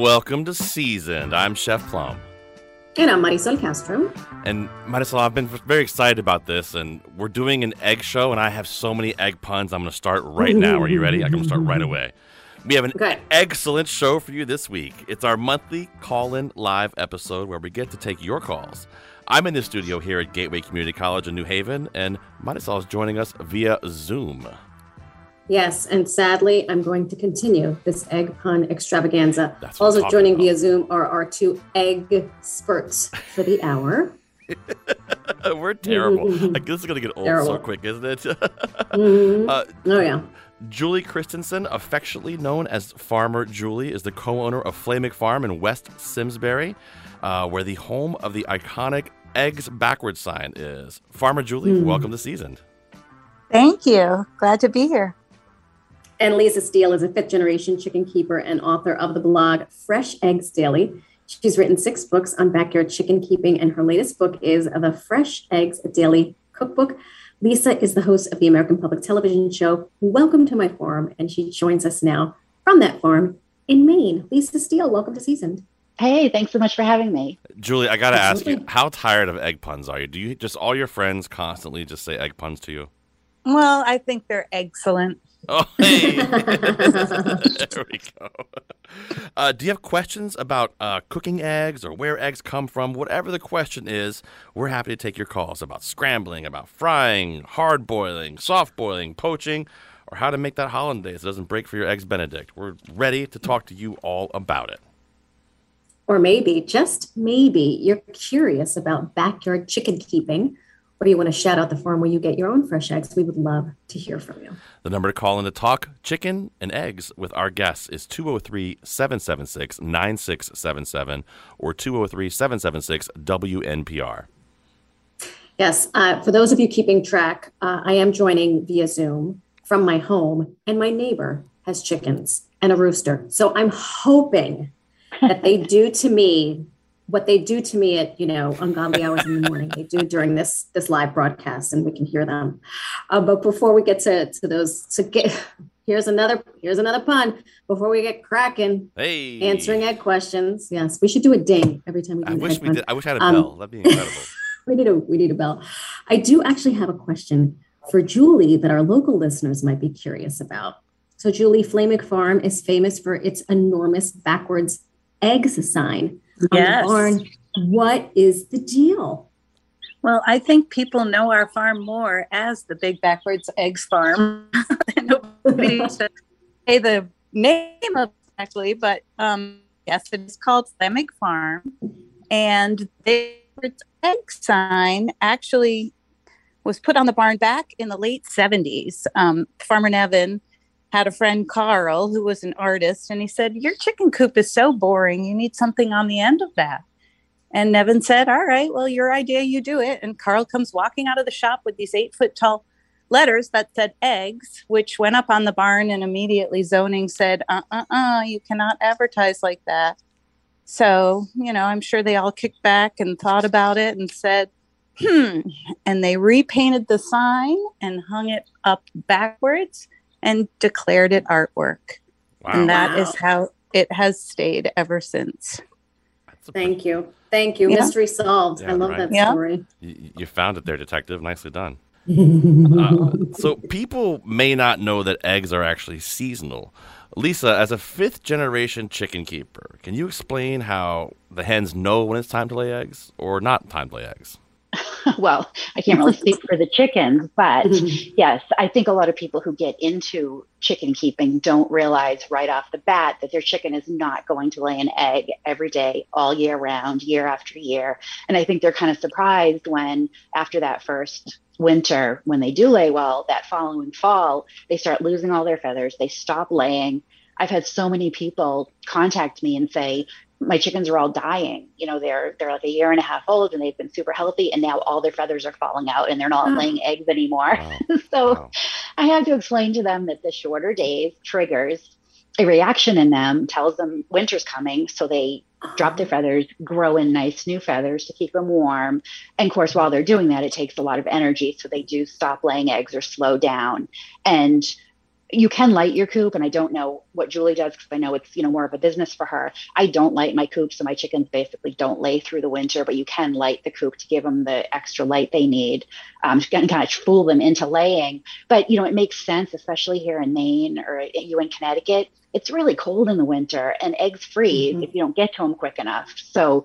Welcome to Seasoned. I'm Chef Plum. And I'm Marisol Castro. And Marisol, I've been very excited about this, and we're doing an egg show, and I have so many egg puns. I'm going to start right now. Are you ready? I'm going to start right away. We have an Okay. excellent show for you this week. It's our monthly call in live episode where we get to take your calls. I'm in the studio here at Gateway Community College in New Haven, and Marisol is joining us via Zoom. Yes, and sadly, I'm going to continue this egg pun extravaganza. That's also joining about. via Zoom are our two egg spurts for the hour. we're terrible. like, this is going to get old so quick, isn't it? Mhm. uh, Oh yeah. Julie Christensen, affectionately known as Farmer Julie, is the co owner of Flamig Farm in West Simsbury, uh, where the home of the iconic Eggs Backwards sign is. Farmer Julie, Hmm. welcome to Seasoned. Thank you. Glad to be here. And Lisa Steele is a fifth generation chicken keeper and author of the blog Fresh Eggs Daily. She's written six books on backyard chicken keeping, and her latest book is the Fresh Eggs Daily Cookbook. Lisa is the host of the American Public Television show Welcome to My Farm, and she joins us now from that farm in Maine. Lisa Steele, welcome to Seasoned. Hey, thanks so much for having me. Julie, I got to ask you, how tired of egg puns are you? Do you just all your friends constantly just say egg puns to you? Well, I think they're excellent. Oh, hey. there we go. Uh, do you have questions about uh, cooking eggs or where eggs come from? Whatever the question is, we're happy to take your calls about scrambling, about frying, hard boiling, soft boiling, poaching, or how to make that hollandaise that doesn't break for your eggs Benedict. We're ready to talk to you all about it. Or maybe, just maybe, you're curious about backyard chicken keeping, or you want to shout out the farm where you get your own fresh eggs. We would love to hear from you. The number to call in to talk chicken and eggs with our guests is 203 776 9677 or 203 776 WNPR. Yes, uh, for those of you keeping track, uh, I am joining via Zoom from my home, and my neighbor has chickens and a rooster. So I'm hoping that they do to me what they do to me at you know ungodly hours in the morning. They do during this this live broadcast, and we can hear them. Uh, but before we get to to those, to get here's another here's another pun. Before we get cracking, Hey. answering egg questions. Yes, we should do a ding every time we do I wish we pun. did. I wish I had a Um, bell. That'd be incredible. we need a we need a bell. I do actually have a question for Julie that our local listeners might be curious about. So Julie, Flamig Farm is famous for its enormous backwards eggs sign Yes. barn. What is the deal? Well, I think people know our farm more as the Big Backwards Eggs Farm. Nobody to say the name of it actually, but um, yes, it is called Flamig Farm. And the egg sign actually was put on the barn back in the late 70s. Um, Farmer Nevin had a friend, Carl, who was an artist, and he said, Your chicken coop is so boring. You need something on the end of that. And Nevin said, All right, well, your idea, you do it. And Carl comes walking out of the shop with these eight foot tall letters that said eggs, which went up on the barn, and immediately zoning said, Uh uh uh, you cannot advertise like that. So, you know, I'm sure they all kicked back and thought about it and said, Hmm. And they repainted the sign and hung it up backwards and declared it artwork. Wow. And that Wow. is how it has stayed ever since. Thank you. Thank you. Yeah. Mystery solved. Yeah, I love right. that Yeah. story. You, you found it there, detective. Nicely done. Uh, so people may not know that eggs are actually seasonal. Lisa, as a fifth generation chicken keeper, can you explain how the hens know when it's time to lay eggs or not time to lay eggs? well, I can't really speak for the chickens, but mm-hmm. yes, I think a lot of people who get into chicken keeping don't realize right off the bat that their chicken is not going to lay an egg every day, all year round, year after year. And I think they're kind of surprised when, after that first winter, when they do lay well, that following fall, they start losing all their feathers, they stop laying. I've had so many people contact me and say, my chickens are all dying. You know, they're they're like a year and a half old and they've been super healthy and now all their feathers are falling out and they're not laying eggs anymore. Wow. so Wow. I have to explain to them that the shorter days triggers a reaction in them, tells them winter's coming, so they drop their feathers, grow in nice new feathers to keep them warm. And of course, while they're doing that, it takes a lot of energy, so they do stop laying eggs or slow down. And you can light your coop, and I don't know what Julie does because I know it's you know more of a business for her. I don't light my coop, so my chickens basically don't lay through the winter. But you can light the coop to give them the extra light they need, um, and kind of fool them into laying. But you know it makes sense, especially here in Maine or you in Connecticut. It's really cold in the winter, and eggs freeze Mhm. if you don't get to them quick enough. So,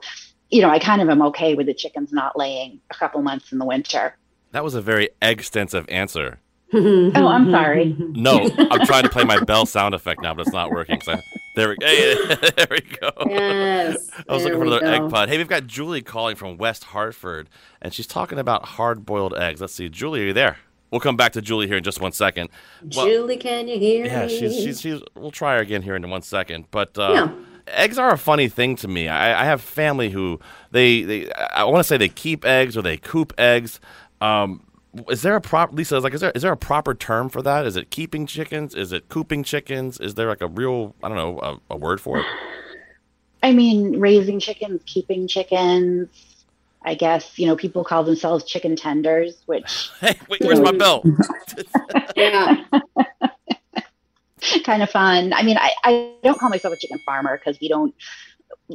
you know, I kind of am okay with the chickens not laying a couple months in the winter. That was a very extensive answer. Oh, I'm sorry. No, I'm trying to play my bell sound effect now, but it's not working. So there we hey, there we go. Yes. I was looking for we another egg pod. Hey, we've got Julie calling from West Hartford, and she's talking about hard-boiled eggs. Let's see, Julie, are you there? We'll come back to Julie here in just one second. Well, Julie, can you hear yeah, me? she's, she's she's. We'll try her again here in one second. But uh, Yeah. eggs are a funny thing to me. I, I have family who they they I want to say they keep eggs or they coop eggs. Um, is there a prop? Lisa is like, is there is there a proper term for that? Is it keeping chickens? Is it cooping chickens? Is there like a real I don't know a, a word for it? I mean, raising chickens, keeping chickens. I guess, you know, people call themselves chicken tenders, which Hey, wait, where's my bell? Yeah. kind of fun. I mean, I, I don't call myself a chicken farmer because we don't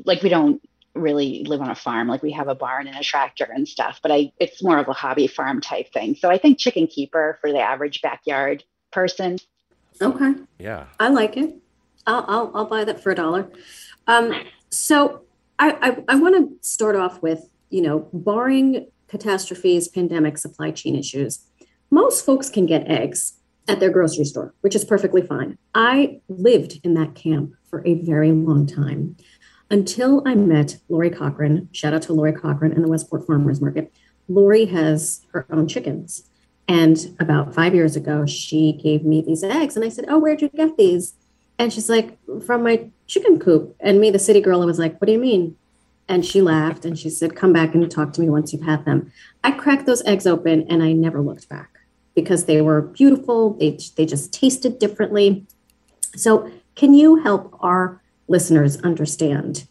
like we don't really live on a farm. Like we have a barn and a tractor and stuff, but I it's more of a hobby farm type thing. So I think chicken keeper for the average backyard person. Okay. Yeah. I like it. I'll I'll, I'll buy that for a dollar. Um, so I I, I want to start off with you know barring catastrophes, pandemic, supply chain issues, most folks can get eggs at their grocery store, which is perfectly fine. I lived in that camp for a very long time until I met Lori Cochran. Shout out to Lori Cochran and the Westport Farmers Market. Lori has her own chickens. And about five years ago, she gave me these eggs. And I said, Oh, where'd you get these? And she's like, From my chicken coop. And me, the city girl, I was like, What do you mean? And she laughed and she said, Come back and talk to me once you've had them. I cracked those eggs open and I never looked back because they were beautiful. They, they just tasted differently. So, can you help our listeners understand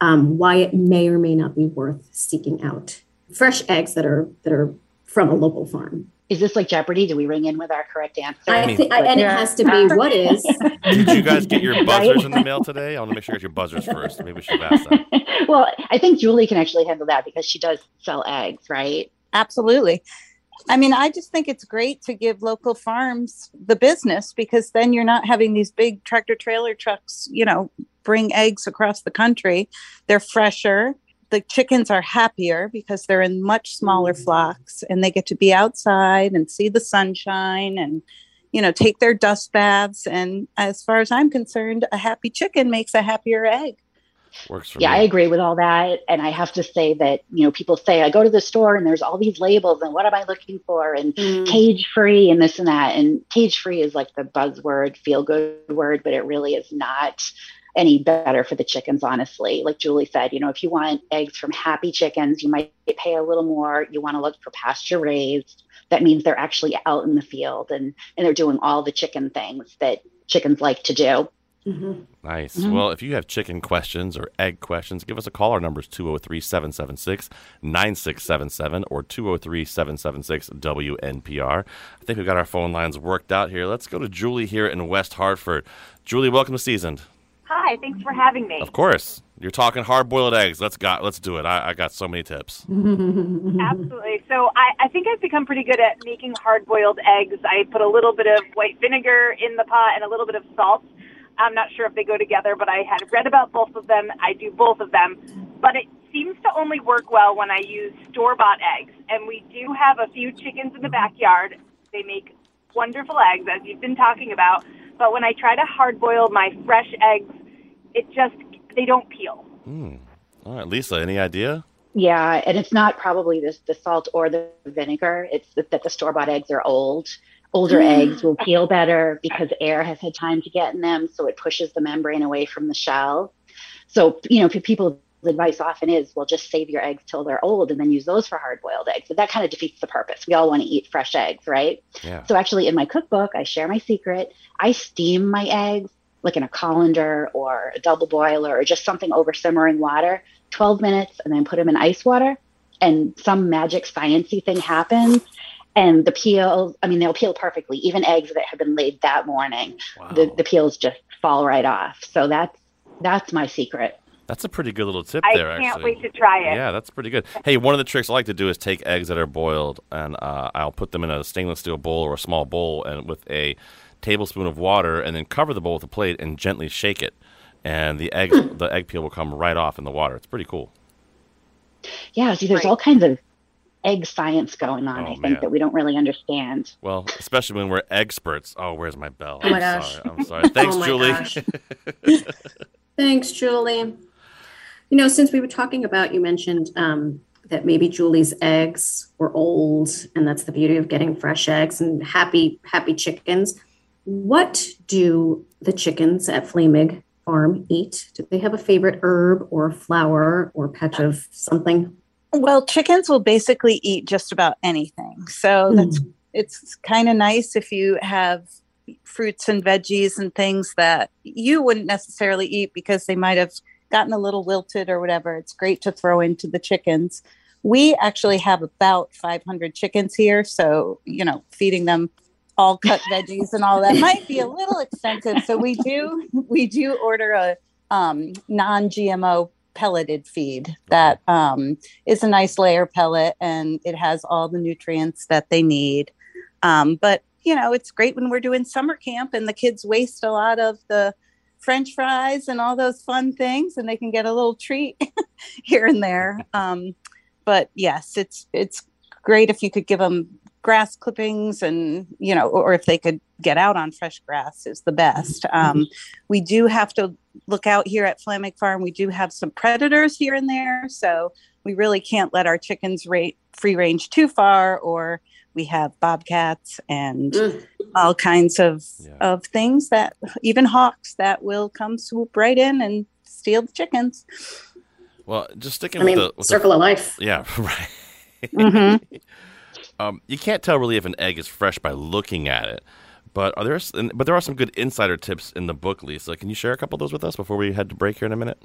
um, why it may or may not be worth seeking out fresh eggs that are that are from a local farm? Is this like Jeopardy? Do we ring in with our correct answer? I mean- think, and it has to be what is. Did you guys get your Right? buzzers in the mail today? I want to make sure you got your buzzers first. Maybe we should have asked that. well, I think Julie can actually handle that because she does sell eggs, right? Absolutely. I mean, I just think it's great to give local farms the business because then you're not having these big tractor trailer trucks, you know, bring eggs across the country. They're fresher. The chickens are happier because they're in much smaller flocks and they get to be outside and see the sunshine and, you know, take their dust baths. And as far as I'm concerned, a happy chicken makes a happier egg. Works for Yeah, I agree with all that. And I have to say that, you know, people say, I go to the store and there's all these labels and what am I looking for? And Mm. cage free and this and that. And cage free is like the buzzword, feel good word, but it really is not any better for the chickens, honestly. Like Julie said, you know, if you want eggs from happy chickens, you might pay a little more. You want to look for pasture raised. That means they're actually out in the field and, and they're doing all the chicken things that chickens like to do. Mhm. Nice. Mhm. Well, if you have chicken questions or egg questions, give us a call. Our number is 203 776 9677 or 203 776 WNPR. I think we've got our phone lines worked out here. Let's go to Julie here in West Hartford. Julie, welcome to Seasoned. Hi, thanks for having me. Of course. You're talking hard boiled eggs. Let's got let's do it. I, I got so many tips. Absolutely. So I, I think I've become pretty good at making hard boiled eggs. I put a little bit of white vinegar in the pot and a little bit of salt. I'm not sure if they go together, but I had read about both of them. I do both of them. But it seems to only work well when I use store bought eggs. And we do have a few chickens in the backyard. They make wonderful eggs, as you've been talking about. But when I try to hard boil my fresh eggs, it just, they don't peel. Hmm. All right, Lisa, any idea? Yeah, and it's not probably this the salt or the vinegar. It's that that the store bought eggs are old. Older eggs will peel better because air has had time to get in them, so it pushes the membrane away from the shell. So, you know, people advice often is, well, just save your eggs till they're old and then use those for hard boiled eggs. But that kind of defeats the purpose. We all want to eat fresh eggs, right? Yeah. So actually, in my cookbook, I share my secret. I steam my eggs like in a colander or a double boiler or just something over simmering water, 12 minutes, and then put them in ice water. And some magic sciency thing happens. And the peels, I mean, they'll peel perfectly. Even eggs that have been laid that morning, Wow. the, the peels just fall right off. So that's that's my secret. That's a pretty good little tip I there, I can't actually. wait to try it. Yeah, that's pretty good. Hey, one of the tricks I like to do is take eggs that are boiled, and uh, I'll put them in a stainless steel bowl or a small bowl, and with a tablespoon of water, and then cover the bowl with a plate and gently shake it, and the egg the egg peel will come right off in the water. It's pretty cool. Yeah, see, there's Right. all kinds of egg science going on, Oh, I think, man. that we don't really understand. Well, especially when we're experts. Oh, where's my bell? Oh my I'm gosh. sorry. I'm sorry. Thanks, Oh Julie. Thanks, Julie. You know, since we were talking about, you mentioned um, that maybe Julie's eggs were old, and that's the beauty of getting fresh eggs and happy, happy chickens. What do the chickens at Flamig Farm eat? Do they have a favorite herb or flower or patch of something? Well, chickens will basically eat just about anything. So that's hmm. it's kind of nice if you have fruits and veggies and things that you wouldn't necessarily eat because they might have gotten a little wilted or whatever. It's great to throw into the chickens. We actually have about 500 chickens here, so you know, feeding them all cut veggies and all that might be a little expensive. So we do we do order a um, non-GMO pelleted feed that um, is a nice layer pellet and it has all the nutrients that they need. Um, but you know, it's great when we're doing summer camp and the kids waste a lot of the French fries and all those fun things, and they can get a little treat here and there. Um, but yes, it's it's great if you could give them grass clippings and you know or if they could get out on fresh grass is the best um, we do have to look out here at Flamig Farm. We do have some predators here and there, so we really can't let our chickens rate free range too far. Or we have bobcats and Mm. all kinds of Yeah. of things that even hawks that will come swoop right in and steal the chickens. Well, just sticking I mean, with the with the- circle of life. yeah, right. Mm-hmm. Um, you can't tell really if an egg is fresh by looking at it, but are there but there are some good insider tips in the book, Lisa. Can you share a couple of those with us before we head to break here in a minute?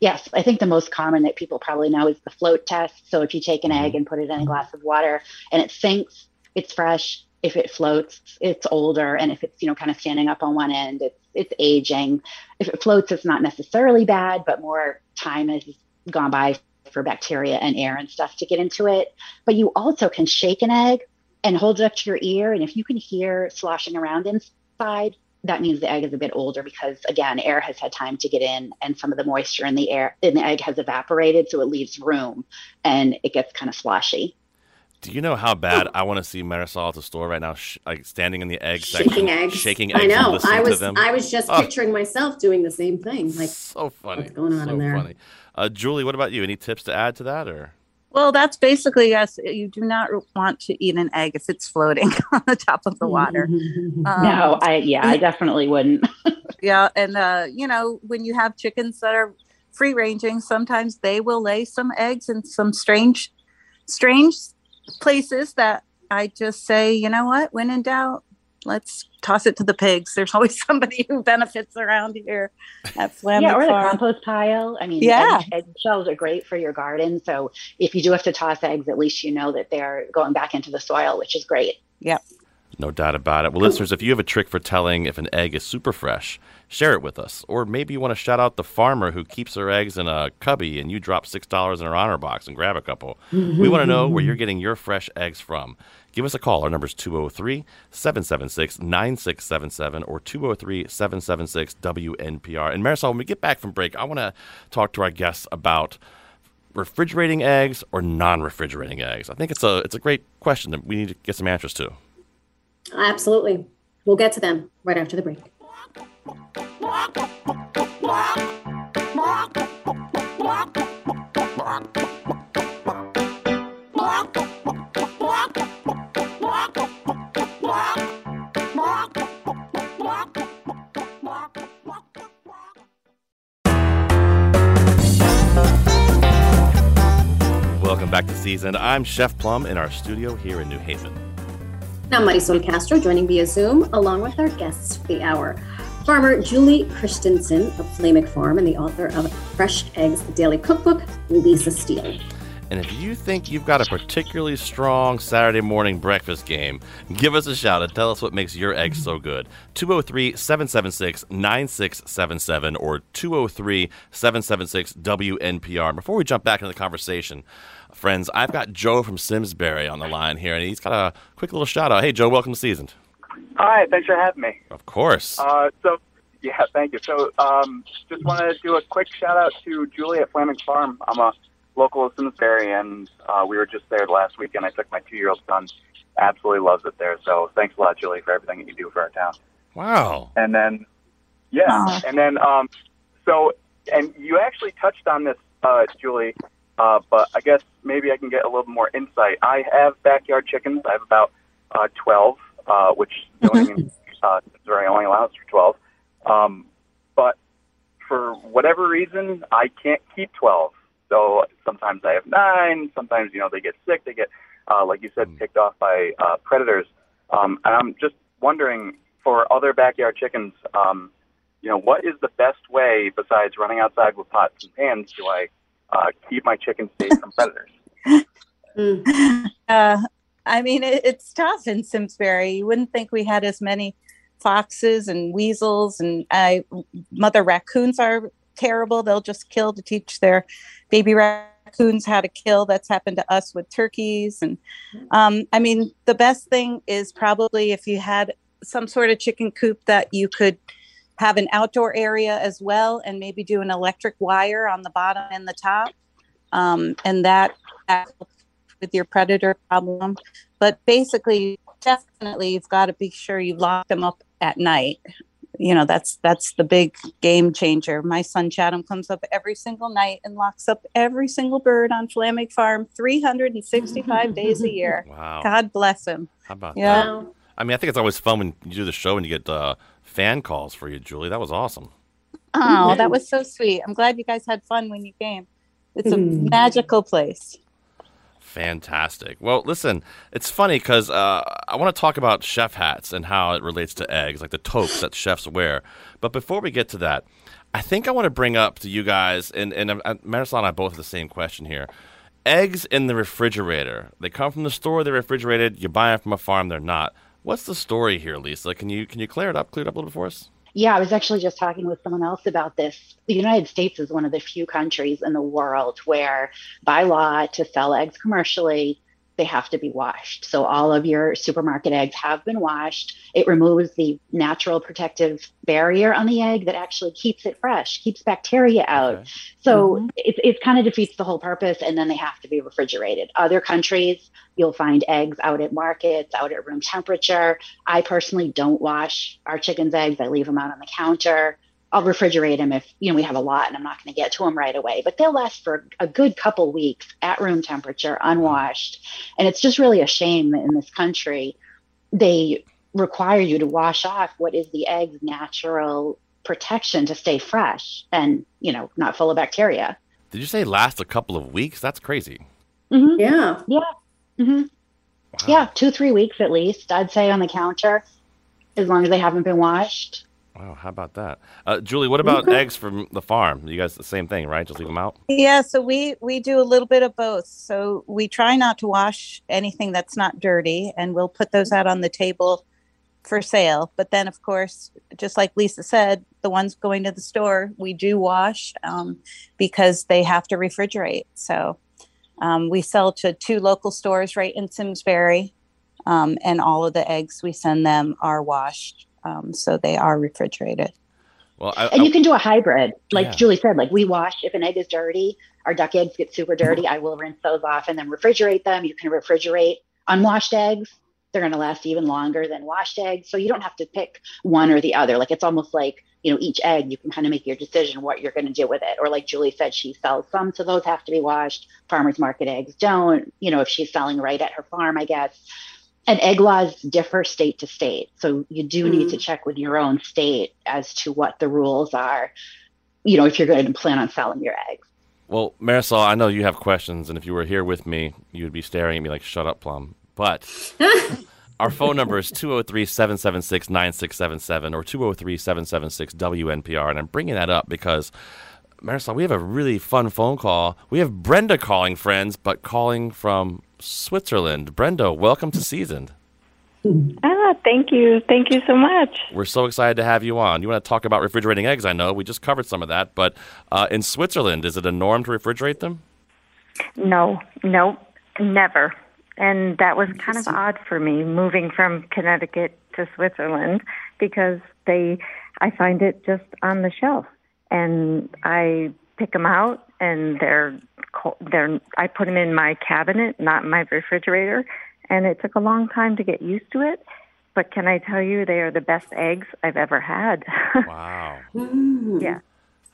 Yes, I think the most common that people probably know is the float test. So if you take an Mhm. egg and put it in a glass of water and it sinks, it's fresh. If it floats, it's older, and if it's you know kind of standing up on one end, it's it's aging. If it floats, it's not necessarily bad, but more time has gone by for bacteria and air and stuff to get into it. But you also can shake an egg and hold it up to your ear, and if you can hear sloshing around inside, that means the egg is a bit older because again air has had time to get in and some of the moisture in the air in the egg has evaporated so it leaves room and it gets kind of sloshy Do you know how bad I want to see Marisol at the store right now, sh- like standing in the egg section, Shaking eggs. shaking eggs, I and know. listening I was to them? I was just Oh. picturing myself doing the same thing. Like so funny. what's going on so in there? funny. Uh, Julie, what about you? Any tips to add to that, or Well, that's basically yes. You do not want to eat an egg if it's floating on the top of the water. Um, no i yeah i definitely wouldn't Yeah, and uh, you know, when you have chickens that are free ranging, sometimes they will lay some eggs in some strange, strange places that I just say, you know what, when in doubt, let's toss it to the pigs. There's always somebody who benefits around here at Flamig yeah or the compost pile i mean Yeah. egg, egg shells are great for your garden so if you do have to toss eggs at least you know that they're going back into the soil which is great Yep. no doubt about it? Well, listeners, if you have a trick for telling if an egg is super fresh, share it with us. Or maybe you want to shout out the farmer who keeps her eggs in a cubby, and you drop six dollars in her honor box and grab a couple. we want to know where you're getting your fresh eggs from. Give us a call. Our number is 203 776 9677 or 203 776 WNPR. And Marisol, when we get back from break, I want to talk to our guests about refrigerating eggs or non-refrigerating eggs. I think it's a it's a great question that we need to get some answers to. Absolutely. We'll get to them right after the break back to Seasoned. I'm Chef Plum in our studio here in New Haven. Now, Marisol Castro joining via Zoom, along with our guests for the hour. Farmer Julie Christensen of Flamig Farm and the author of Fresh Eggs, the Daily Cookbook, Lisa Steele. And if you think you've got a particularly strong Saturday morning breakfast game, give us a shout and tell us what makes your eggs so good. 203 776 9677 or 203 776 WNPR. Before we jump back into the conversation, friends, I've got Joe from Simsbury on the line here, and he's got a quick little shout out. Hey, Joe, welcome to Seasoned. Hi, thanks for having me. Of course. Uh, so, yeah, thank you. So, um, just want to do a quick shout out to Julie at Flamig Farm. I'm a local of Simsbury, and uh, we were just there last weekend. I took my two year old son. Absolutely loves it there. So, thanks a lot, Julie, for everything that you do for our town. Wow. And then, yeah, Aw. and then, um, so, and you actually touched on this, uh, Julie, uh, but I guess maybe I can get a little more insight. I have backyard chickens. I have about uh, 12, uh, which zoning in uh, Missouri only allows for 12. Um, but for whatever reason, I can't keep 12. So sometimes I have nine. Sometimes, you know, they get sick. They get, uh, like you said, picked off by uh, predators. Um, and I'm just wondering for other backyard chickens, um, you know, what is the best way besides running outside with pots and pans do I uh, keep my chickens safe from predators? Mm. Uh, I mean, it, it's tough in Simsbury. You wouldn't think we had as many foxes and weasels and I, mother raccoons are terrible. They'll just kill to teach their baby raccoons how to kill. That's happened to us with turkeys. And um, I mean, the best thing is probably if you had some sort of chicken coop that you could have an outdoor area as well and maybe do an electric wire on the bottom and the top. Um, and that, that with your predator problem. But basically, definitely, you've got to be sure you lock them up at night. You know, that's that's the big game changer. My son Chatham comes up every single night and locks up every single bird on Flamig Farm 365 days a year. Wow. God bless him. How about Yeah. that? I mean, I think it's always fun when you do the show and you get uh, fan calls for you, Julie. That was awesome. Oh, that was so sweet. I'm glad you guys had fun when you came. It's a magical place. Fantastic. Well, listen, it's funny because uh, I want to talk about chef hats and how it relates to eggs, like the toques that chefs wear. But before we get to that, I think I want to bring up to you guys, and, and uh, Marisol and I both have the same question here. Eggs in the refrigerator. They come from the store, they're refrigerated. You buy them from a farm, they're not. What's the story here, Lisa? Can you can you clear it up, clear it up a little bit for us? Yeah, I was actually just talking with someone else about this. The United States is one of the few countries in the world where, by law, to sell eggs commercially, they have to be washed. So all of your supermarket eggs have been washed. It removes the natural protective barrier on the egg that actually keeps it fresh, keeps bacteria out. Okay. So Mhm. it, it kind of defeats the whole purpose, and then they have to be refrigerated. Other countries, you'll find eggs out at markets, out at room temperature. I personally don't wash our chicken's eggs. I leave them out on the counter. I'll refrigerate them if you know we have a lot and I'm not going to get to them right away. But they'll last for a good couple weeks at room temperature, unwashed. And it's just really a shame that in this country they require you to wash off what is the egg's natural protection to stay fresh and you know not full of bacteria. Did you say last a couple of weeks? That's crazy. Mm-hmm. Yeah. Mm-hmm. Wow. Yeah, two three weeks at least. I'd say on the counter, as long as they haven't been washed. Wow, how about that? Uh, Julie, what about Okay. eggs from the farm? You guys the same thing, right? Just leave them out? Yeah, so we we do a little bit of both. So we try not to wash anything that's not dirty, and we'll put those out on the table for sale. But then, of course, just like Lisa said, the ones going to the store we do wash um, because they have to refrigerate. So um, we sell to two local stores right in Simsbury, um, and all of the eggs we send them are washed, um, so they are refrigerated. Well, I, And I- you can do a hybrid, like Yeah. Julie said. Like we wash if an egg is dirty, our duck eggs get super dirty. I will rinse those off and then refrigerate them. You can refrigerate unwashed eggs. They're going to last even longer than washed eggs. So you don't have to pick one or the other. Like it's almost like you know each egg. You can kind of make your decision what you're going to do with it. Or like Julie said, she sells some, so those have to be washed. Farmers market eggs don't. You know if she's selling right at her farm, I guess. And egg laws differ state to state. So you do need to mm. check with your own state as to what the rules are, you know, if you're going to plan on selling your eggs. Well, Marisol, I know you have questions, and if you were here with me, you would be staring at me like, shut up, Plum. But our phone number is 203 776 9677 or 203 776 WNPR. And I'm bringing that up because, Marisol, we have a really fun phone call. We have Brenda calling, friends, but calling from Switzerland. Brenda, welcome to Seasoned. Ah, thank you. Thank you so much. We're so excited to have you on. You want to talk about refrigerating eggs? I know we just covered some of that, but uh, in Switzerland, is it a norm to refrigerate them? No, no, never. And that was kind of odd for me moving from Connecticut to Switzerland because they, I find it just on the shelf, and I pick them out, and they're, they're. I put them in my cabinet, not my refrigerator, and it took a long time to get used to it. But can I tell you, they are the best eggs I've ever had. Wow. yeah.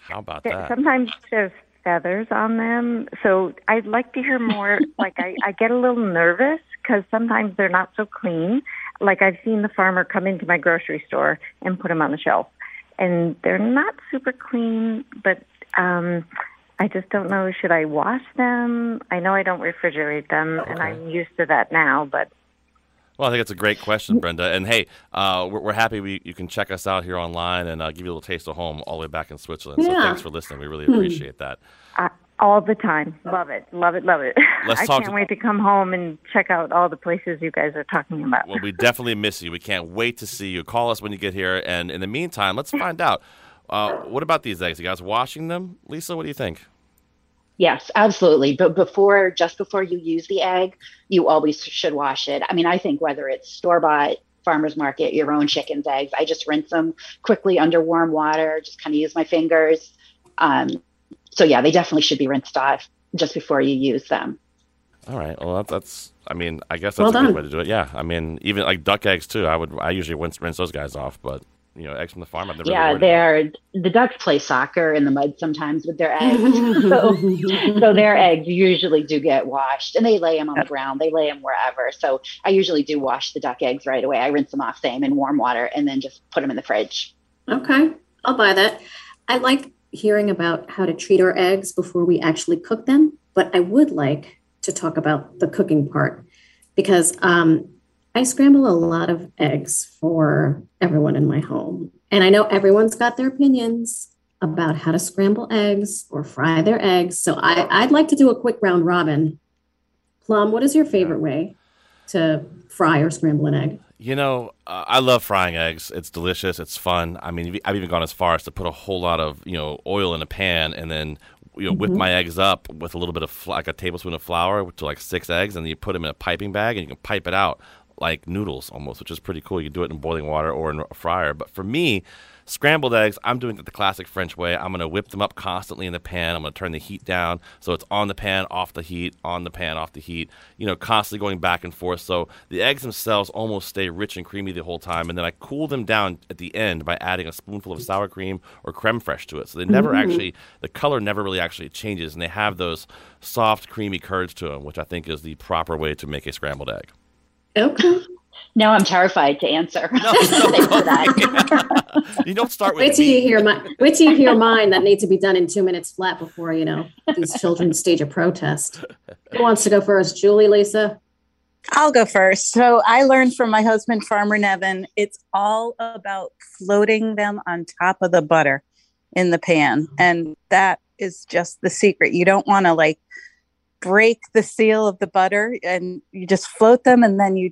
How about There- that? Sometimes there's feathers on them, so I'd like to hear more. like I, I get a little nervous because sometimes they're not so clean. Like I've seen the farmer come into my grocery store and put them on the shelf, and they're not super clean. But um, I just don't know. Should I wash them? I know I don't refrigerate them, and I'm used to that now. But Well, I think it's a great question, Brenda. And hey, uh, we're, we're happy we, you can check us out here online and uh, give you a little taste of home all the way back in Switzerland. So thanks for listening. We really appreciate that. I, all the time, love it, love it, love it. Let's I talk can't to- wait to come home and check out all the places you guys are talking about. Well, we definitely miss you. We can't wait to see you. Call us when you get here. And in the meantime, let's find out. Uh, what about these eggs? You guys washing them? Lisa, what do you think? Yes, absolutely. But before, just before you use the egg, you always should wash it. I mean, I think whether it's store bought, farmer's market, your own chicken's eggs, I just rinse them quickly under warm water, just kind of use my fingers. Um, so, yeah, they definitely should be rinsed off just before you use them. All right. Well, that, that's. I mean, I guess that's Well a good way to do it. Yeah. I mean, even like duck eggs too. I would. I usually rinse, rinse those guys off, but you know, eggs from the farm. I've never. yeah, really they're the ducks play soccer in the mud sometimes with their eggs, so, so their eggs usually do get washed, and they lay them on the ground. They lay them wherever. So I usually do wash the duck eggs right away. I rinse them off, same in warm water, and then just put them in the fridge. Okay, I'll buy that. I like hearing about how to treat our eggs before we actually cook them, but I would like to talk about the cooking part because um, I scramble a lot of eggs for everyone in my home. And I know everyone's got their opinions about how to scramble eggs or fry their eggs. So I, I'd like to do a quick round robin. Plum, what is your favorite way to fry or scramble an egg? You know, uh, I love frying eggs. It's delicious. It's fun. I mean, I've even gone as far as to put a whole lot of you know oil in a pan and then you know whip Mhm. my eggs up with a little bit of like a tablespoon of flour to like six eggs, and then you put them in a piping bag and you can pipe it out like noodles almost, which is pretty cool. You can do it in boiling water or in a fryer. But for me, scrambled eggs, I'm doing it the classic French way. I'm going to whip them up constantly in the pan. I'm going to turn the heat down so it's on the pan, off the heat, on the pan, off the heat. You know, constantly going back and forth. So the eggs themselves almost stay rich and creamy the whole time. And then I cool them down at the end by adding a spoonful of sour cream or creme fraiche to it. So they never Mm. actually, the color never really actually changes, and they have those soft, creamy curds to them, which I think is the proper way to make a scrambled egg. Okay. Now I'm terrified to answer. Thanks for that. You don't start with Wait till you hear my wait till you hear mine that needs to be done in two minutes flat before you know these children stage a protest. Who wants to go first? Julie, Lisa? I'll go first. So I learned from my husband, Farmer Nevin, it's all about floating them on top of the butter in the pan. And that is just the secret. You don't want to like break the seal of the butter and you just float them and then you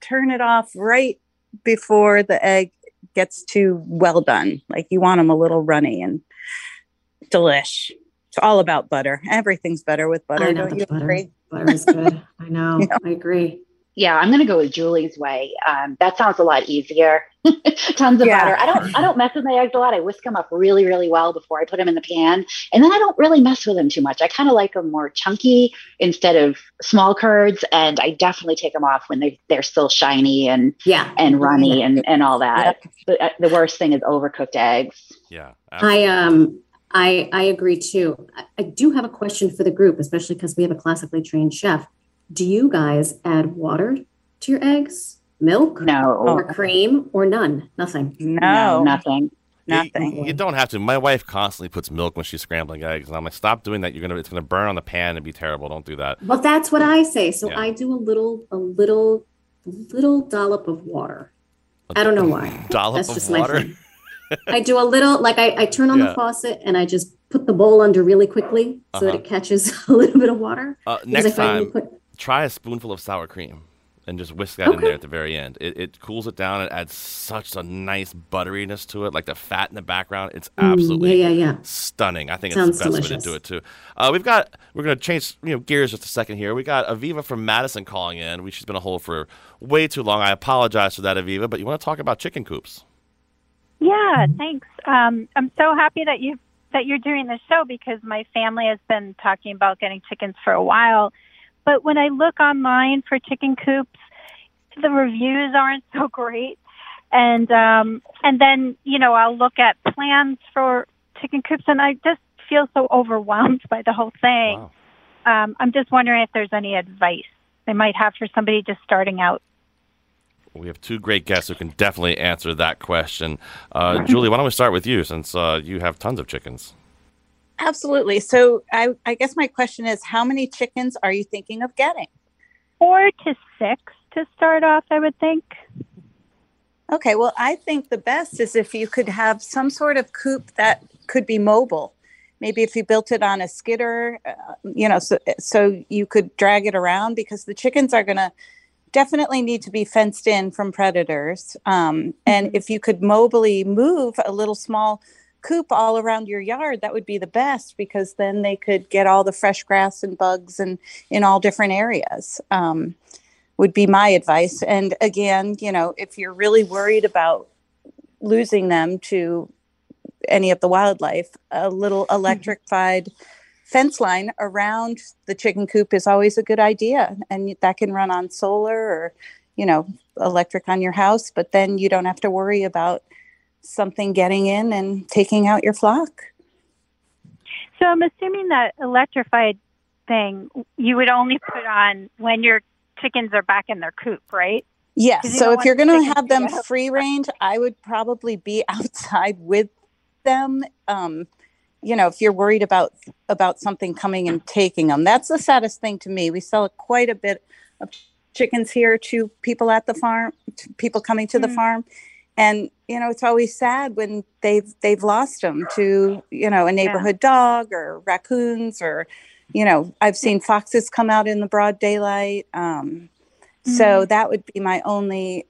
turn it off right before the egg gets too well done. Like you want them a little runny and delish. It's all about butter. Everything's better with butter. I know don't the you butter. agree? Butter is good. I know. I agree. Yeah, I'm gonna go with Julie's way. Um, that sounds a lot easier. Tons of Yeah. butter. I don't. I don't mess with my eggs a lot. I whisk them up really, really well before I put them in the pan, and then I don't really mess with them too much. I kind of like them more chunky instead of small curds, and I definitely take them off when they they're still shiny and yeah and runny and and all that. But uh, the worst thing is overcooked eggs. Yeah. I um I I agree too. I, I do have a question for the group, especially because we have a classically trained chef. Do you guys add water to your eggs? Milk? No. Or cream or none? Nothing. No. nothing. nothing. You, you don't have to. My wife constantly puts milk when she's scrambling eggs, and I'm like, stop doing that. You're gonna it's gonna burn on the pan and be terrible. Don't do that. Well, that's what I say. So Yeah. I do a little, a little, little dollop of water. I don't know why. Dollop That's of just my water. thing. I do a little, like I, I turn on Yeah. the faucet and I just put the bowl under really quickly so that Uh-huh. it catches a little bit of water. Uh, next I time, you put- try a spoonful of sour cream and just whisk that in there at the very end. It, it cools it down and adds such a nice butteriness to it, like the fat in the background. It's Mm, absolutely yeah, yeah, yeah. stunning. I think Sounds it's the best way to do it too. Uh, we've got we're gonna change you know gears just a second here. We got Aviva from Madison calling in. We, she's been a hold for way too long. I apologize for that, Aviva. But you want to talk about chicken coops? Yeah, thanks. Um, I'm so happy that you that you're doing this show because my family has been talking about getting chickens for a while. But when I look online for chicken coops, the reviews aren't so great. And um, and then you know I'll look at plans for chicken coops, and I just feel so overwhelmed by the whole thing. Um, I'm just wondering if there's any advice they might have for somebody just starting out. We have two great guests who can definitely answer that question. Uh, Julie, why don't we start with you since uh, you have tons of chickens? Absolutely. So I, I guess my question is how many chickens are you thinking of getting? Four to six to start off, I would think. Okay, well, I think the best is if you could have some sort of coop that could be mobile. Maybe if you built it on a skidder, uh, you know, so, so you could drag it around because the chickens are going to definitely need to be fenced in from predators. Um, and if you could mobily move a little small coop all around your yard, that would be the best because then they could get all the fresh grass and bugs and in all different areas. Um, would be my advice. And again, you know, if you're really worried about losing them to any of the wildlife, a little electrified fence line around the chicken coop is always a good idea. And that can run on solar or, you know, electric on your house, but then you don't have to worry about something getting in and taking out your flock. So I'm assuming that electrified thing you would only put on when your chickens are back in their coop, right? Yes. So if you're going to have them free range, I would probably be outside with them. Um, you know, if you're worried about about something coming and taking them, that's the saddest thing to me. We sell quite a bit of chickens here to people at the farm, to people coming to the Mm. farm, and you know, it's always sad when they've they've lost them to you know a neighborhood dog or raccoons or you know I've seen foxes come out in the broad daylight. Um, so Mhm. that would be my only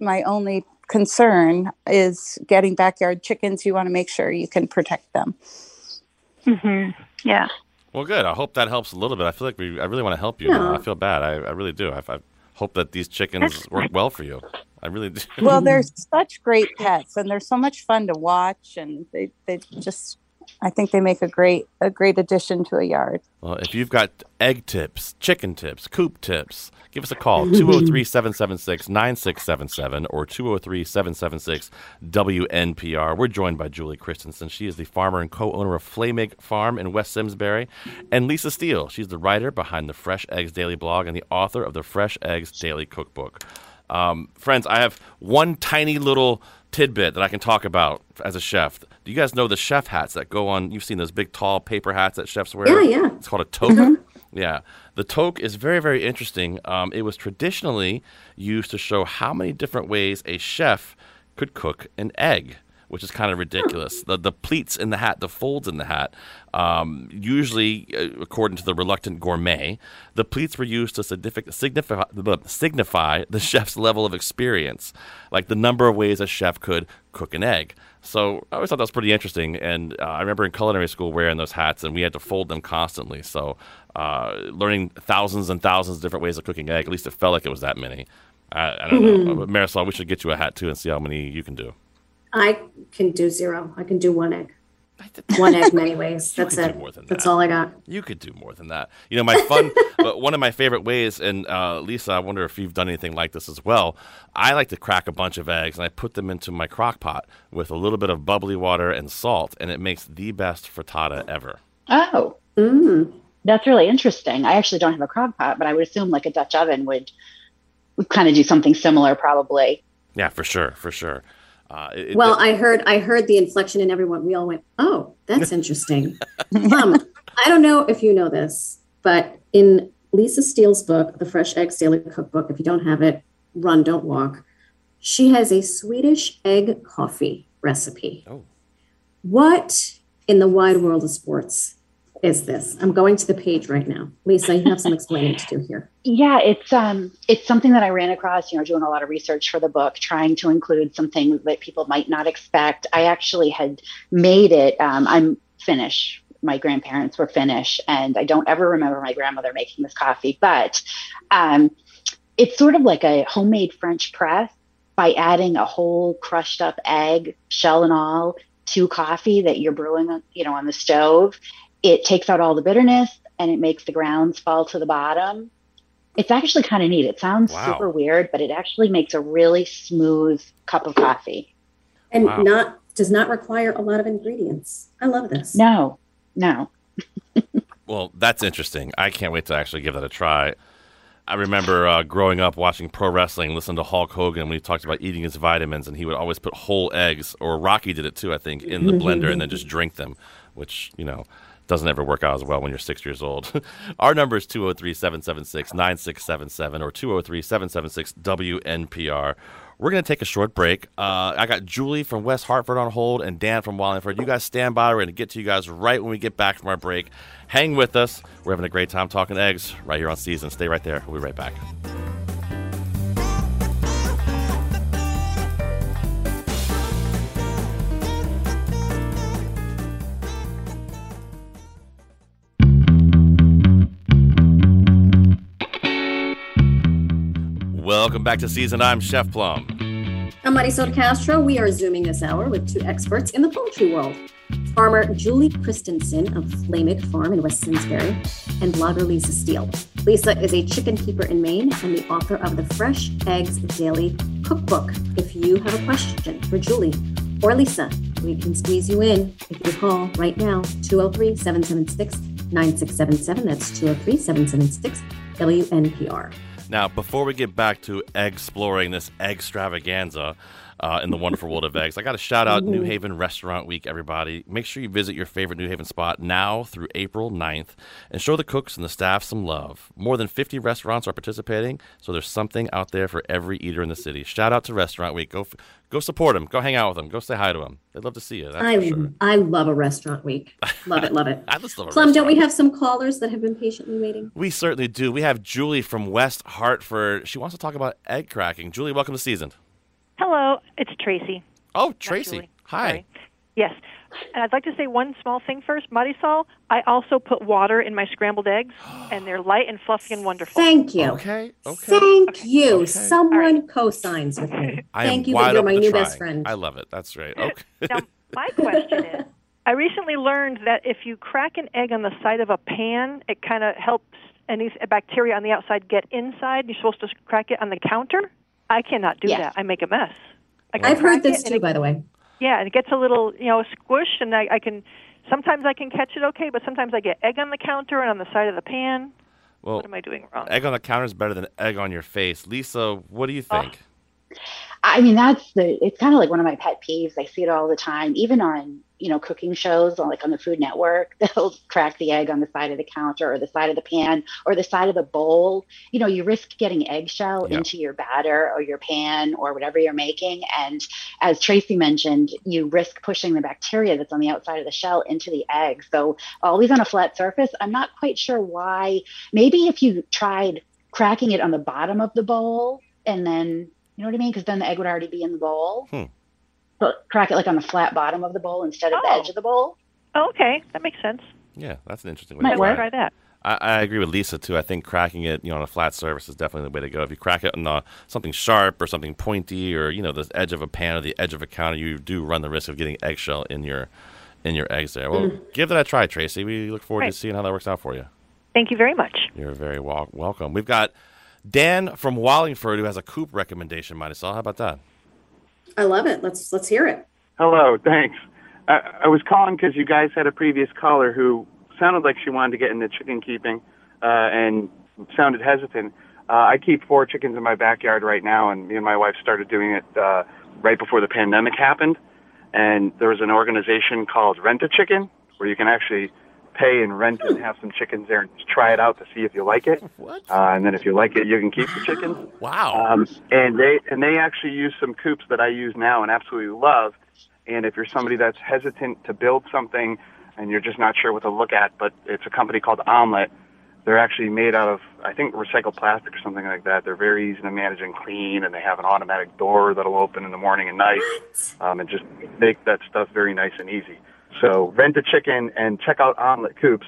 my only concern is getting backyard chickens. You want to make sure you can protect them. hmm Yeah. Well, good. I hope that helps a little bit. I feel like we. I really want to help you. Yeah. I feel bad. I, I really do. I, I hope that these chickens work well for you. I really do. Well, they're such great pets, and they're so much fun to watch, and they they just I think they make a great a great addition to a yard. Well, if you've got egg tips, chicken tips, coop tips, give us a call 203 776 9677 or 203 776 WNPR. We're joined by Julie Christensen. She is the farmer and co owner of Flamig Farm in West Simsbury. And Lisa Steele. She's the writer behind the Fresh Eggs Daily blog and the author of the Fresh Eggs Daily Cookbook. Um, friends, I have one tiny little tidbit that I can talk about as a chef. Do you guys know the chef hats that go on? You've seen those big, tall paper hats that chefs wear. Yeah, yeah. It's called a toque. Yeah, the toque is very, very interesting. Um, it was traditionally used to show how many different ways a chef could cook an egg, which is kind of ridiculous. The the pleats in the hat, the folds in the hat, um, usually, uh, according to the reluctant gourmet, the pleats were used to signific- signify, signify the chef's level of experience, like the number of ways a chef could cook an egg. So I always thought that was pretty interesting. And uh, I remember in culinary school wearing those hats, and we had to fold them constantly. So uh, learning thousands and thousands of different ways of cooking egg, at least it felt like it was that many. I, I don't know. Marisol, we should get you a hat too and see how many you can do. I can do zero. I can do one egg. One egg many ways. You That's it. do more than That's all I got. You could do more than that. You know, my fun, but one of my favorite ways, and uh, Lisa, I wonder if you've done anything like this as well. I like to crack a bunch of eggs and I put them into my crock pot with a little bit of bubbly water and salt, and it makes the best frittata ever. Oh, Mm. that's really interesting. I actually don't have a crock pot, but I would assume like a Dutch oven would, would kind of do something similar, probably. Yeah, for sure, for sure. Uh, it, well, I heard I heard the inflection in everyone. We all went, "Oh, that's interesting." um, I don't know if you know this, but in Lisa Steele's book, The Fresh Eggs Daily Cookbook, if you don't have it, run, don't walk. She has a Swedish egg coffee recipe. Oh. What in the wide world of sports is this? I'm going to the page right now. Lisa, you have some explaining to do here. Yeah, it's um it's something that I ran across, you know, doing a lot of research for the book, trying to include some things that people might not expect. I actually had made it. Um, I'm Finnish. My grandparents were Finnish, and I don't ever remember my grandmother making this coffee, but um, it's sort of like a homemade French press by adding a whole crushed up egg, shell and all, to coffee that you're brewing, you know, on the stove. It takes out all the bitterness and it makes the grounds fall to the bottom. It's actually kind of neat. It sounds Wow. super weird, but it actually makes a really smooth cup of coffee. And Wow. not does not require a lot of ingredients. I love this. No, no. Well, that's interesting. I can't wait to actually give that a try. I remember uh, growing up watching pro wrestling, listening to Hulk Hogan when he talked about eating his vitamins, and he would always put whole eggs, or Rocky did it too, I think, in the blender and then just drink them, which, you know, doesn't ever work out as well when you're six years old. Our number is 203 776 9677 or 203 776 WNPR. We're going to take a short break. Uh, I got Julie from West Hartford on hold and Dan from Wallingford. You guys stand by. We're going to get to you guys right when we get back from our break. Hang with us. We're having a great time talking eggs right here on Seasoned. Stay right there. We'll be right back. Welcome back to Seasoned. I'm Chef Plum. I'm Marisol Castro. We are zooming this hour with two experts in the poultry world. Farmer Julie Christensen of Flamig Farm in West Simsbury and blogger Lisa Steele. Lisa is a chicken keeper in Maine and the author of the Fresh Eggs Daily Cookbook. If you have a question for Julie or Lisa, we can squeeze you in if you call right now 203 776 9677. That's 203 776 WNPR. Now, before we get back to exploring this extravaganza uh, in the wonderful world of eggs, I got to shout out New Haven Restaurant Week, everybody. Make sure you visit your favorite New Haven spot now through April 9th and show the cooks and the staff some love. More than 50 restaurants are participating, so there's something out there for every eater in the city. Shout out to Restaurant Week. Go, go support them. Go hang out with them. Go say hi to them. They'd love to see you. I, sure. I love a restaurant week. Love it, love it. I just love Plum, don't we have some callers that have been patiently waiting? We certainly do. We have Julie from West Hartford. She wants to talk about egg cracking. Julie, welcome to Seasoned. Hello, it's Tracy. Oh, Tracy. Hi. Sorry. Yes. And I'd like to say one small thing first. Marisol, I also put water in my scrambled eggs, and they're light and fluffy and wonderful. Thank you. Okay. Okay. Thank you. Okay. Someone co-signs with me. I Thank you, wide but you're my new trying. best friend. I love it. That's right. Okay. Now, my question is I recently learned that if you crack an egg on the side of a pan, it kind of helps any bacteria on the outside get inside. You're supposed to crack it on the counter. I cannot do Yes. that. I make a mess. I I've heard this too, it- by the way. Yeah, and it gets a little, you know, squish, and I, I can. Sometimes I can catch it okay, but sometimes I get egg on the counter and on the side of the pan. well, What am I doing wrong? egg on the counter is better than egg on your face. Lisa, what do you think? I mean, that's the, it's kind of like one of my pet peeves. I see it all the time, even on, you know, cooking shows, like on the Food Network, they'll crack the egg on the side of the counter or the side of the pan or the side of the bowl. You know, you risk getting eggshell Yeah. into your batter or your pan or whatever you're making. And as Tracy mentioned, you risk pushing the bacteria that's on the outside of the shell into the egg. So always on a flat surface. I'm not quite sure why. Maybe if you tried cracking it on the bottom of the bowl and then you know what I mean? Because then the egg would already be in the bowl. Hmm. But crack it like on the flat bottom of the bowl instead of the Oh. edge of the bowl. Oh, okay, that makes sense. Yeah, that's an interesting way Might to I try will try that. I, I agree with Lisa too. I think cracking it, you know, on a flat surface is definitely the way to go. If you crack it on uh, something sharp or something pointy, or you know, the edge of a pan or the edge of a counter, you do run the risk of getting eggshell in your in your eggs there. Well, give that a try, Tracy. We look forward to seeing how that works out for you. Thank you very much. You're very wel- welcome. We've got Dan from Wallingford who has a coop recommendation. Marisol, how about that? I love it. Let's let's hear it. Hello, thanks. I, I was calling because you guys had a previous caller who sounded like she wanted to get into chicken keeping uh, and sounded hesitant. Uh, I keep four chickens in my backyard right now, and me and my wife started doing it uh, right before the pandemic happened, and there was an organization called Rent a Chicken where you can actually pay and rent and have some chickens there and just try it out to see if you like it. What? Uh, and then if you like it, you can keep the chickens. Wow. Um, and they and they actually use some coops that I use now and absolutely love. And if you're somebody that's hesitant to build something and you're just not sure what to look at, but it's a company called Omlet. They're actually made out of I think recycled plastic or something like that. They're very easy to manage and clean, and they have an automatic door that'll open in the morning and night, um, and just make that stuff very nice and easy. So rent a chicken and check out Omlet Coops.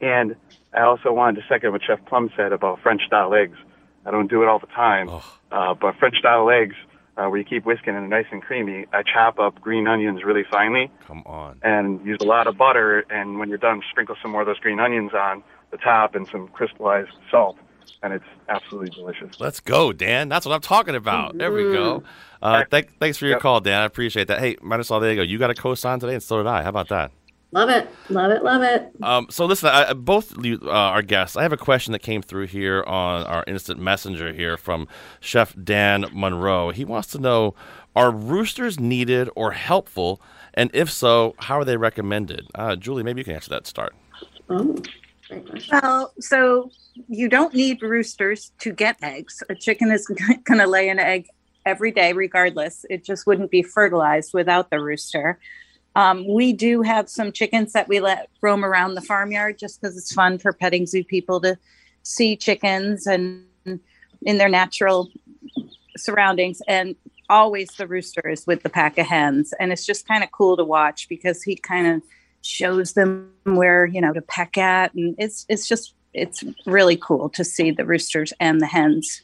And I also wanted to second what Chef Plum said about French style eggs. I don't do it all the time, uh, but French style eggs, uh, where you keep whisking and they're nice and creamy, I chop up green onions really finely Come on. and use a lot of butter. And when you're done, sprinkle some more of those green onions on the top and some crystallized salt, and it's absolutely delicious. Let's go, Dan. That's what I'm talking about. There we go. Uh, thank, thanks for your Yep. call, Dan. I appreciate that. Hey, Marisol, there you go. You got a co-sign today, and so did I. How about that? Love it. Love it. Love it. Um, so listen, I, I- both you, uh, our guests. I have a question that came through here on our instant messenger here from Chef Dan Monroe. He wants to know: Are roosters needed or helpful? And if so, how are they recommended? Uh, Julie, maybe you can answer that. to Start. Oh, great question. Well, so you don't need roosters to get eggs. A chicken is going to lay an egg every day, regardless. It just wouldn't be fertilized without the rooster. Um, we do have some chickens that we let roam around the farmyard just because it's fun for petting zoo people to see chickens and in their natural surroundings. And always the rooster is with the pack of hens. And it's just kind of cool to watch because he kind of shows them where, you know, to peck at. And it's, it's just, it's really cool to see the roosters and the hens.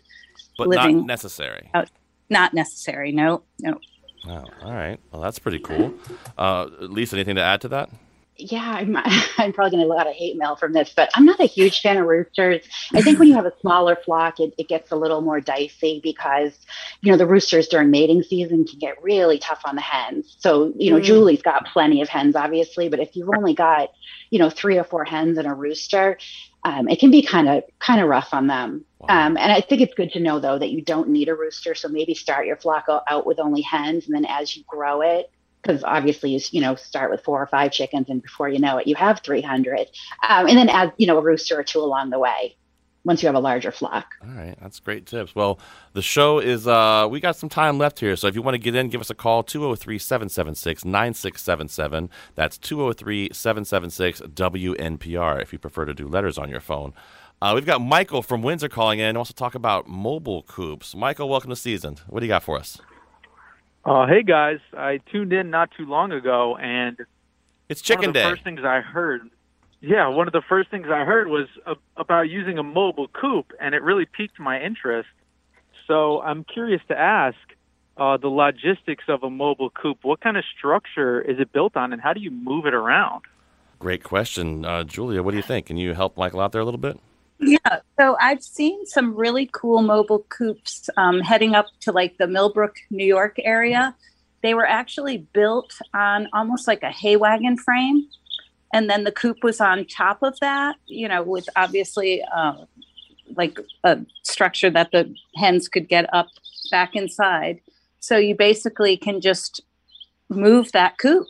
But Living not necessary. out. Not necessary. No, no. Wow. All right. Well, that's pretty cool. Uh, Lisa, anything to add to that? Yeah, I'm, I'm probably going to get a lot of hate mail from this, but I'm not a huge fan of roosters. I think when you have a smaller flock, it, it gets a little more dicey because, you know, the roosters during mating season can get really tough on the hens. So, you know, Mm. Julie's got plenty of hens, obviously, but if you've only got, you know, three or four hens and a rooster, um, it can be kind of kind of rough on them. Um, and I think it's good to know though that you don't need a rooster. So maybe start your flock out with only hens, and then as you grow it, because obviously you you know start with four or five chickens, and before you know it, you have 300, um, and then add you know a rooster or two along the way once you have a larger flock. All right, that's great tips. Well, the show is uh we got some time left here, so if you want to get in, give us a call 203-776-9677. That's 203-776-WNPR if you prefer to do letters on your phone. Uh, we've got Michael from Windsor calling in to talk about mobile coops. Michael, welcome to Seasoned. What do you got for us? Uh, hey guys, I tuned in not too long ago, and It's one chicken of the day. first things I heard, yeah, one of the first things I heard was a, about using a mobile coop, and it really piqued my interest. So I'm curious to ask uh, the logistics of a mobile coop. What kind of structure is it built on, and how do you move it around? Great question. Uh, Julia, what do you think? Can you help Michael out there a little bit? Yeah, so I've seen some really cool mobile coops um, heading up to like the Millbrook, New York area. They were actually built on almost like a hay wagon frame. And then the coop was on top of that, you know, with obviously uh, like a structure that the hens could get up back inside. So you basically can just move that coop.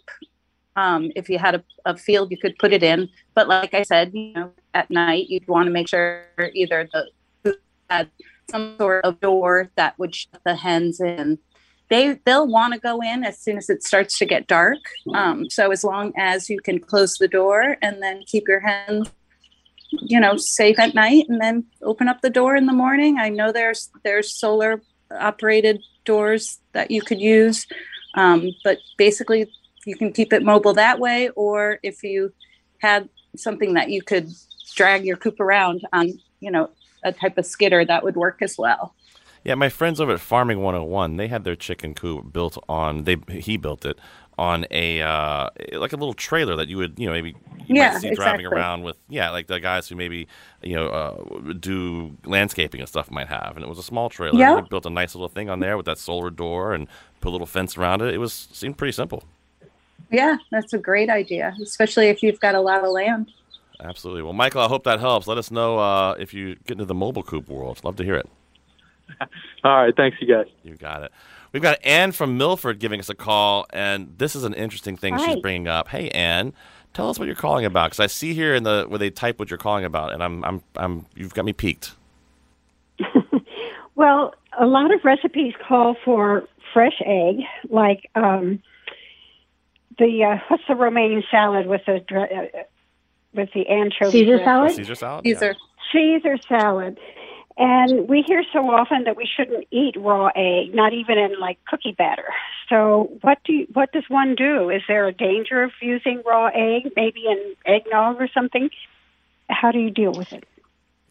Um, if you had a, a field, you could put it in. But like I said, you know, at night, you'd want to make sure either the had some sort of door that would shut the hens in. They they'll want to go in as soon as it starts to get dark. Um, so as long as you can close the door and then keep your hens, you know, safe at night, and then open up the door in the morning. I know there's there's solar operated doors that you could use, um, but basically you can keep it mobile that way. Or if you had something that you could drag your coop around on, you know, a type of skidder, that would work as well. Yeah, my friends over at Farming 101, they had their chicken coop built on they he built it on a uh, like a little trailer that you would, you know, maybe you Yeah, might see driving exactly. around with yeah, like the guys who maybe, you know, uh, do landscaping and stuff might have. And it was a small trailer. Yeah. They built a nice little thing on there with that solar door and put a little fence around it. It was seemed pretty simple. Yeah, that's a great idea, especially if you've got a lot of land. Absolutely. Well, Michael, I hope that helps. Let us know uh, if you get into the mobile coop world. Love to hear it. All right, thanks, you guys. You got it. We've got Ann from Milford giving us a call, and this is an interesting thing Hi. she's bringing up. Hey, Ann, tell us what you're calling about, because I see here in the where they type what you're calling about, and I'm, I'm, I'm, you've got me peaked. Well, a lot of recipes call for fresh egg, like um, the uh, what's the Romanian salad with the dr- uh, with the anchovy Caesar dressing? salad? Caesar salad. Caesar. Caesar salad. And we hear so often that we shouldn't eat raw egg, not even in like cookie batter. So, what do you, what does one do? Is there a danger of using raw egg, maybe in eggnog or something? How do you deal with it?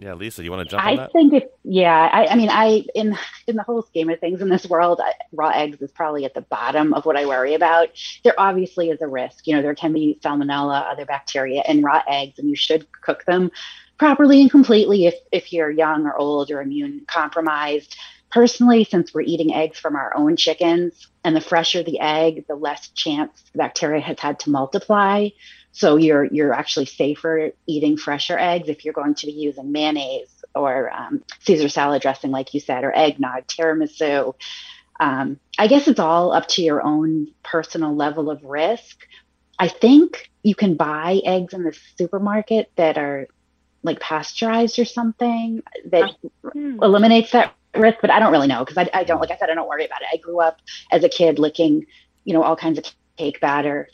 Yeah, Lisa, you want to jump on I think if yeah, I, I mean, I in in the whole scheme of things in this world, I, raw eggs is probably at the bottom of what I worry about. There obviously is a risk. You know, there can be salmonella, other bacteria in raw eggs, and you should cook them properly and completely if if you're young or old or immune compromised. Personally, since we're eating eggs from our own chickens, and the fresher the egg, the less chance the bacteria has had to multiply. So you're you're actually safer eating fresher eggs if you're going to be using mayonnaise or um, Caesar salad dressing, like you said, or eggnog, tiramisu. Um, I guess it's all up to your own personal level of risk. I think you can buy eggs in the supermarket that are like pasteurized or something that eliminates that risk, but I don't really know because I, I don't, like I said, I don't worry about it. I grew up as a kid licking, you know, all kinds of cake batter,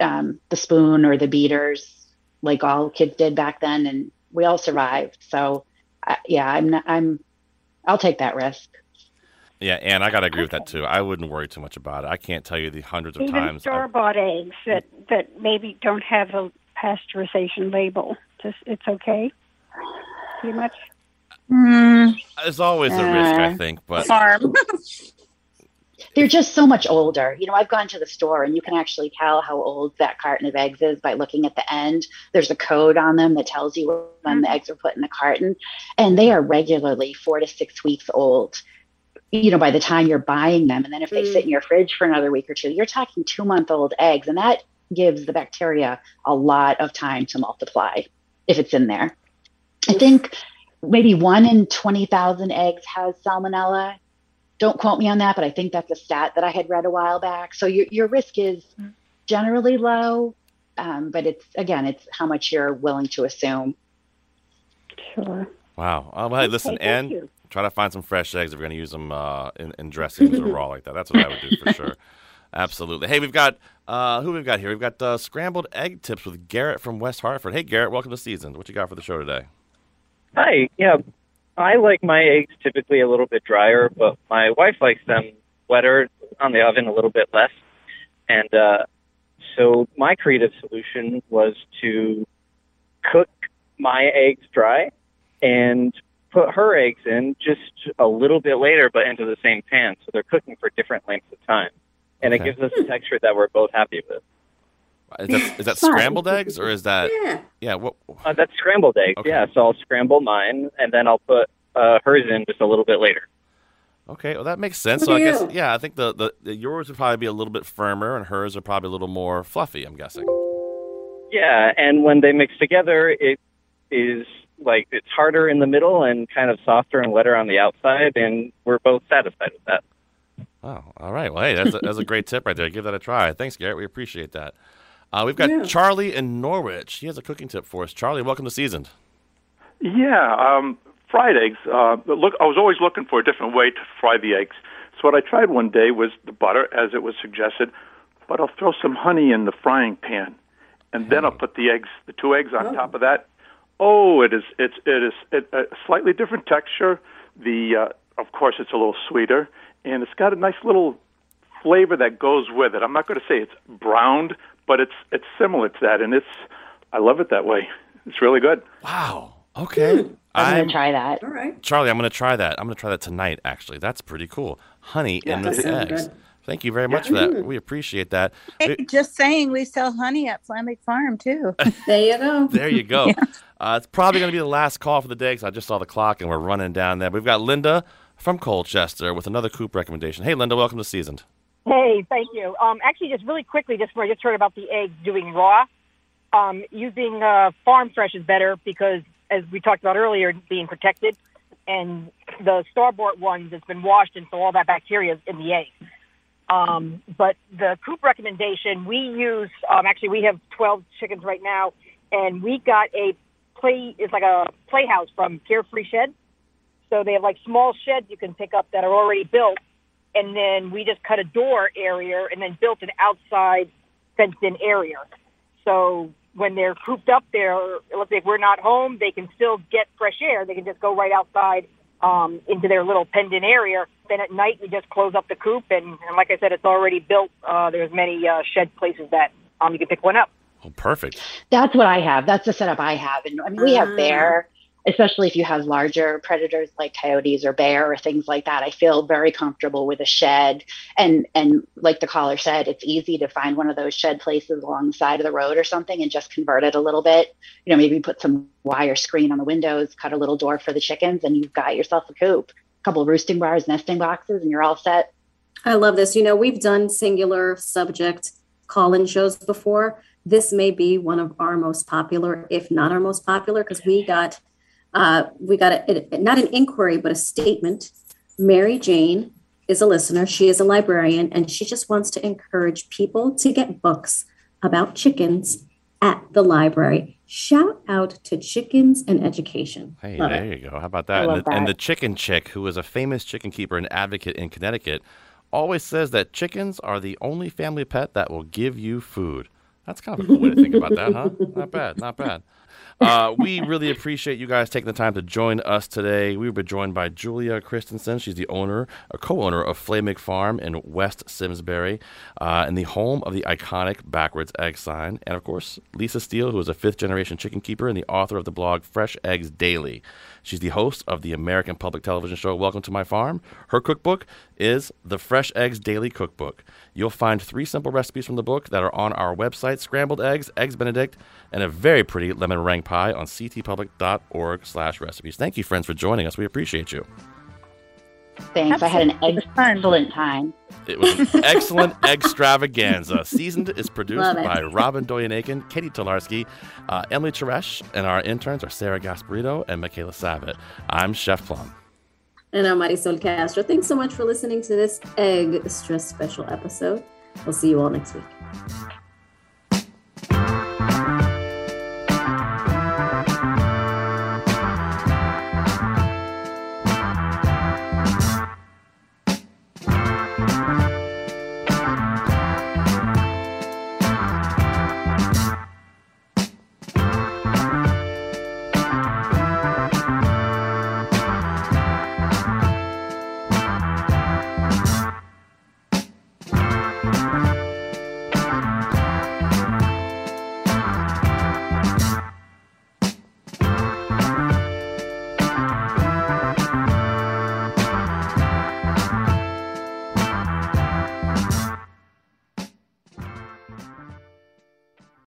um, the spoon or the beaters, like all kids did back then, and we all survived. So, I, yeah, I'm not, I'm, I'll take that risk. Yeah, and I gotta agree with that too. I wouldn't worry too much about it. I can't tell you the hundreds of Even times. I've- store bought eggs that, that maybe don't have a pasteurization label. Just it's okay. Pretty much. Mm, There's always a risk, I Uh, think, but farm. They're just so much older. You know, I've gone to the store and you can actually tell how old that carton of eggs is by looking at the end. There's a code on them that tells you when the mm. eggs are put in the carton, and they are regularly four to six weeks old. You know, by the time you're buying them, and then if they sit in mm. your fridge for another week or two, you're talking two month old eggs, and that gives the bacteria a lot of time to multiply if it's in there. I think maybe one in 20,000 eggs has salmonella. Don't quote me on that, but I think that's a stat that I had read a while back. So your, your risk is generally low, um, but it's again, it's how much you're willing to assume. Sure. wow. Oh, well, hey, listen, Okay, and you. try to find some fresh eggs if you're gonna use them uh, in, in dressings or raw like that. That's what I would do for sure. Absolutely. Hey, we've got uh, who we've got here. We've got uh, scrambled egg tips with Garrett from West Hartford. Hey, Garrett, welcome to Seasoned. What you got for the show today? Hi. Yeah, I like my eggs typically a little bit drier, but my wife likes them wetter on the oven a little bit less. And uh, so my creative solution was to cook my eggs dry and put her eggs in just a little bit later, but into the same pan. So they're cooking for different lengths of time. And Okay. it gives us a texture that we're both happy with. Is that, is that scrambled eggs or is that? Yeah. Yeah. What? Uh, that's scrambled eggs, Okay. yeah. So I'll scramble mine, and then I'll put uh, hers in just a little bit later. Okay, well that makes sense. Look so I at guess yeah, I think the, the, the yours would probably be a little bit firmer, and hers are probably a little more fluffy. I'm guessing. Yeah, and when they mix together, it is like it's harder in the middle and kind of softer and wetter on the outside, and we're both satisfied with that. Oh, all right. Well, hey, that's a, that's a great tip right there. Give that a try. Thanks, Garrett. We appreciate that. Uh, we've got Yeah. Charlie in Norwich. He has a cooking tip for us. Charlie, welcome to Seasoned. Yeah, um, fried eggs. Uh, look, I was always looking for a different way to fry the eggs. So what I tried one day was the butter, as it was suggested, but I'll throw some honey in the frying pan, and then I'll put the eggs, the two eggs on top of that. Oh, it is it's it is it, a slightly different texture. The uh, of course it's a little sweeter, and it's got a nice little flavor that goes with it. I'm not going to say it's browned, but it's it's similar to that, and it's I love it that way. It's really good. Wow. Okay. I'm I'm- gonna try that. All right. Charlie, I'm going to try that. I'm going to try that tonight. Actually, that's pretty cool. Honey Yeah, in that the eggs. good. Thank you very much for that. We appreciate that. Hey, just saying, we sell honey at Flamig Farm too. There you go. There you go. uh, it's probably going to be the last call for the day because I just saw the clock and we're running down there. We've got Linda from Colchester with another coop recommendation. Hey, Linda, welcome to Seasoned. Hey, thank you. Um, actually, just really quickly, just I just heard about the eggs doing raw. Um, using uh, farm fresh is better because, as we talked about earlier, being protected, and the store-bought ones, it's been washed, and so all that bacteria is in the egg. Um, but the coop recommendation, we use um, actually we have 12 chickens right now, and we got a play. It's like a playhouse from Carefree Shed. So they have like small sheds you can pick up that are already built, and then we just cut a door area and then built an outside fenced-in area. So when they're cooped up there, let's say if we're not home, they can still get fresh air. They can just go right outside um, into their little penned-in area. Then at night, we just close up the coop, and, and like I said, it's already built. Uh, there's many uh, shed places that um, you can pick one up. Oh, perfect. That's what I have. That's the setup I have. And I mean, we have bear, especially if you have larger predators like coyotes or bear or things like that. I feel very comfortable with a shed. And and like the caller said, it's easy to find one of those shed places along the side of the road or something and just convert it a little bit. You know, maybe put some wire screen on the windows, cut a little door for the chickens, and you've got yourself a coop. A couple roosting bars, nesting boxes, and you're all set. I love this. You know, we've done singular subject call in shows before. This may be one of our most popular, if not our most popular, because we got uh, we got a, a, not an inquiry, but a statement. Mary Jane is a listener. She is a librarian, and she just wants to encourage people to get books about chickens at the library. Shout out to chickens and education. Hey, Love there it. you go. How about that? And love the, and the chicken chick, who is a famous chicken keeper and advocate in Connecticut, always says that chickens are the only family pet that will give you food. That's kind of a cool way to think about that, huh? Not bad, not bad. Uh, we really appreciate you guys taking the time to join us today. We've been joined by Julia Christensen. She's the owner, a co-owner of Flamig Farm in West Simsbury, uh, and the home of the iconic backwards egg sign. And of course, Lisa Steele, who is a fifth-generation chicken keeper and the author of the blog Fresh Eggs Daily. She's the host of the American Public Television show Welcome to My Farm. Her cookbook is the Fresh Eggs Daily Cookbook. You'll find three simple recipes from the book that are on our website: scrambled eggs, eggs Benedict, and a very pretty lemon meringue pie on ctpublic.org slash recipes. Thank you, friends, for joining us. We appreciate you. Thanks. I had an excellent time. It was an excellent extravaganza. Seasoned is produced by Robyn Doyon-Aitken, Catie Talarski, uh, Emily Charash, and our interns are Sara Gasparotto and Michayla Savitt. I'm Chef Plum. And I'm Marisol Castro. Thanks so much for listening to this Egg Stress special episode. We'll see you all next week.